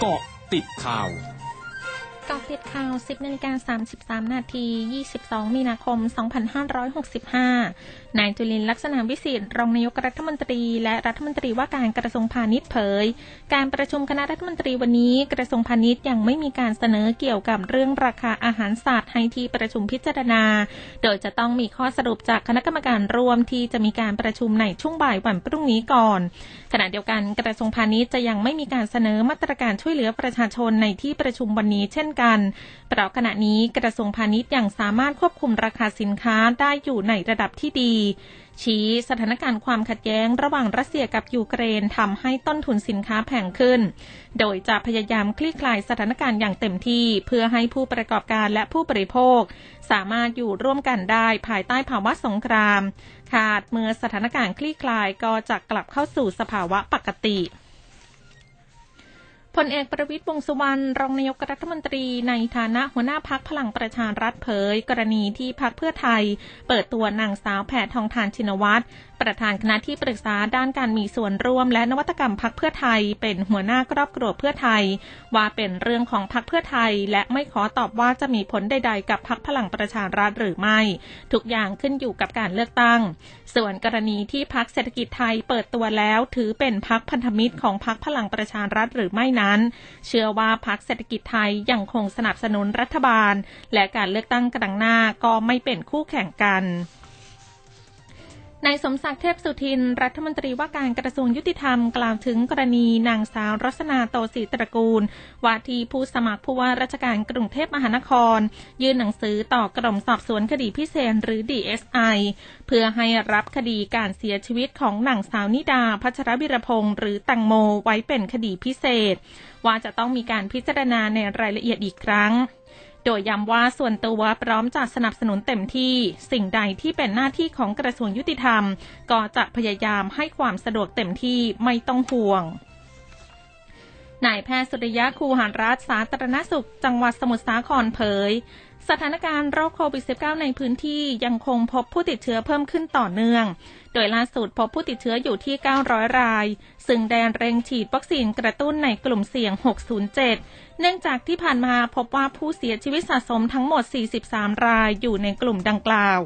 เกาะติดข่าว กาะติดข่าว 10นาฬิกา33 นาที 22 มีนาคม 2565 นายจุลินลักษณะวิสิทธิ์รองนายกรัฐมนตรี และรัฐมนตรีว่าการกระทรวงพาณิชย์เผย การประชุมคณะรัฐมนตรีวันนี้กระทรวงพาณิชย์ยังไม่มีการเสนอเกี่ยวกับเรื่องราคาอาหารสัตว์ให้ที่ประชุมพิจารณา โดยจะต้องมีข้อสรุปจากคณะกรรมการร่วมที่จะมีการประชุมในช่วงบ่ายวันพรุ่งนี้ก่อน ขณะเดียวกันกระทรวงพาณิชย์จะยังไม่มีการเสนอมาตรการช่วยเหลือประชาชนในที่ประชุมวันนี้เช่นกันเพราะขณะนี้กระทรวงพาณิชย์ยังสามารถควบคุมราคาสินค้าได้อยู่ในระดับที่ดี ชี้สถานการณ์ความขัดแย้งระหว่างรัสเซียกับยูเครนทำให้ต้นทุนสินค้าแพงขึ้น โดยจะพยายามคลี่คลายสถานการณ์อย่างเต็มที่ เพื่อให้ผู้ประกอบการและผู้บริโภค สามารถอยู่ร่วมกันได้ภายใต้ภาวะสงคราม ขาดเมื่อสถานการณ์คลี่คลายก็จะกลับเข้าสู่สภาวะปกติ พลเอกประวิตยวงสุวรรณรองนายกรัฐมนตรีในฐานะหัวหน้าพักพลังประชารัฐเผย กรณีที่พักเพื่อไทย เปิดตัวนางสาวแพทองทานชินวัตรประธานคณะที่ปรึกษาด้านการมีส่วนร่วมและนวัตกรรมพักเพื่อไทย เป็นหัวหน้าครอบครัวเพื่อไทย ว่าเป็นเรื่องของพักเพื่อไทย และไม่ขอตอบว่าจะมีผลใด ๆ กับพักพลังประชารัฐหรือไม่ ทุกอย่างขึ้นอยู่กับการเลือกตั้ง ส่วนกรณีที่พักเศรษฐกิจไทยเปิดตัวแล้วถือเป็นพักพันธมิตรของพักพลังประชารัฐหรือไม่นั้นเชื่อว่าพักเศรษฐกิจไทยยังคงสนับสนุนรัฐบาล และการเลือกตั้งกระดังหน้าก็ไม่เป็นคู่แข่งกัน นายสมศักดิ์เทพสุทิน รัฐมนตรีว่าการกระทรวงยุติธรรมกล่าวถึงกรณีนางสาวรัศนาโตศรีตระกูลว่าที่ผู้สมัครผู้ว่าราชการกรุงเทพมหานคร ยื่นหนังสือต่อกรมสอบสวนคดีพิเศษหรือ DSI เพื่อให้รับคดีการเสียชีวิตของนางสาวนิดาพัชรวิรพงศ์หรือตังโมไว้เป็นคดีพิเศษ ว่าจะต้องมีการพิจารณาในรายละเอียดอีกครั้ง โดยย้ำว่าส่วนตัวพร้อมจะสนับสนุนเต็มที่ สิ่งใดที่เป็นหน้าที่ของกระทรวงยุติธรรม ก็จะพยายามให้ความสะดวกเต็มที่ไม่ต้องห่วง นายแพทย์สุริยะคูหารรัฐสาธารณสุข จังหวัดสมุทรสาครเผย สถานการณ์โรคโควิด -19 ในพื้นที่ยังคงพบผู้ติดเชื้อเพิ่มขึ้นต่อเนื่อง โดยล่าสุดพบผู้ติดเชื้ออยู่ที่ 900 ราย ซึ่งแดนเร่งฉีดวัคซีนกระตุ้นในกลุ่มเสี่ยง 607 เนื่องจากที่ผ่านมาพบว่าผู้เสียชีวิตสะสมทั้งหมด 43 รายอยู่ในกลุ่มดังกล่าว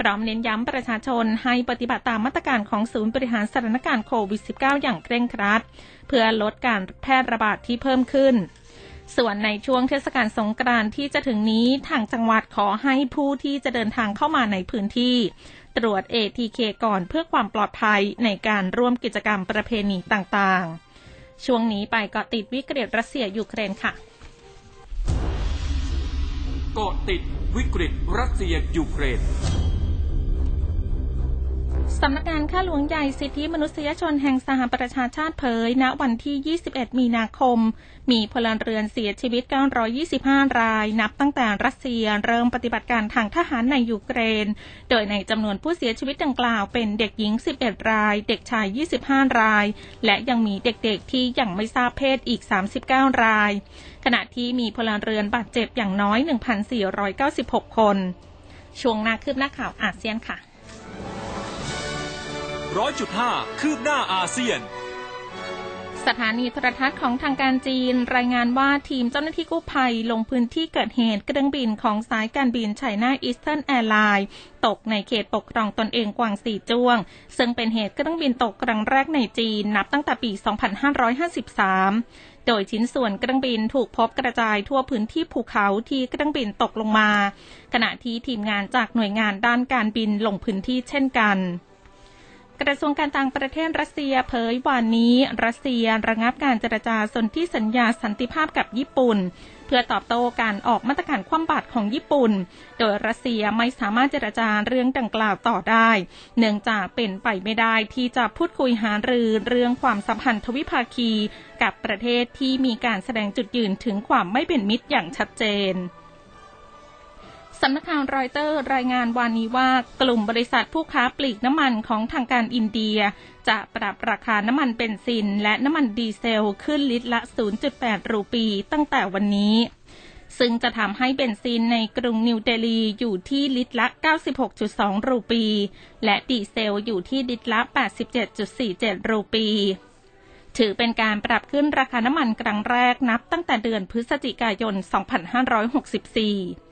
พร้อมเน้นย้ำประชาชนให้ปฏิบัติตามมาตรการของศูนย์บริหารสถานการณ์โควิด -19 อย่างเคร่งครัด เพื่อลดการแพร่ระบาดที่เพิ่มขึ้น ส่วนในช่วงเทศกาลสงกรานต์ที่จะถึงนี้ทางจังหวัดขอให้ผู้ที่จะเดินทางเข้ามาในพื้นที่ ตรวจ ATK ก่อนเพื่อความปลอดภัยในการร่วมกิจกรรมประเพณีต่างๆ ช่วงนี้ไปเกาะติดวิกฤตรัสเซียยูเครนค่ะเกาะติดวิกฤตรัสเซียยูเครน สำนักงานข้าหลวงใหญ่สิทธิมนุษยชนแห่งสหประชาชาติเผย ณ วันที่ 21 มีนาคม มีพลเรือนเสียชีวิต 925 ราย นับตั้งแต่รัสเซียเริ่มปฏิบัติการทางทหารในยูเครน โดยในจำนวนผู้เสียชีวิตดังกล่าวเป็นเด็กหญิง 11 ราย เด็กชาย 25 ราย และยังมีเด็กๆ ที่ยังไม่ทราบเพศอีก 39 ราย ขณะที่มีพลเรือนบาดเจ็บอย่างน้อย 1,496 คน ช่วงหน้าคืบหน้าข่าวอาเซียนค่ะ ร้อยจุดห้าคืบหน้าอาเซียน สถานีโทรทัศน์ของทางการจีน รายงานว่าทีมเจ้าหน้าที่กู้ภัยลงพื้นที่เกิดเหตุเครื่องบินของสายการบินไชน่าอีสเทิร์นแอร์ไลน์ตกในเขตปกครองตนเองกวางสีจ้วง ซึ่งเป็นเหตุเครื่องบินตกครั้งแรกในจีนนับตั้งแต่ปี 2553โดยชิ้นส่วนเครื่องบินถูกพบกระจายทั่วพื้นที่ภูเขาที่เครื่องบินตกลงมา ขณะที่ทีมงานจากหน่วยงานด้านการบินลงพื้นที่เช่นกัน กระทรวงการต่างประเทศรัสเซียเผยวันนี้รัสเซียระงับการเจรจาสนธิสัญญาสันติภาพกับญี่ปุ่น เพื่อตอบโต้การออกมาตรการคว่ำบาตรของญี่ปุ่น โดยรัสเซียไม่สามารถเจรจาเรื่องดังกล่าวต่อได้ เนื่องจากเป็นไปไม่ได้ที่จะพูดคุยหารือเรื่องความสัมพันธ์ทวิภาคี กับประเทศที่มีการแสดงจุดยืนถึงความไม่เป็นมิตรอย่างชัดเจน สำนักข่าวรอยเตอร์รายงานวานนี้ว่ากลุ่มบริษัทผู้ค้าปลีกน้ำมันของทางการอินเดีย จะปรับราคาน้ำมันเบนซิน และน้ำมันดีเซลขึ้นลิตรละ 0.8 รูปีตั้งแต่วันนี้ ซึ่งจะทำให้เบนซินในกรุงนิวเดลีอยู่ที่ลิตรละ 96.2 รูปี และดีเซลอยู่ที่ลิตรละ 87.47 รูปีถือเป็นการปรับขึ้นราคาน้ำมันครั้งแรกนับตั้งแต่เดือนพฤศจิกายน 2564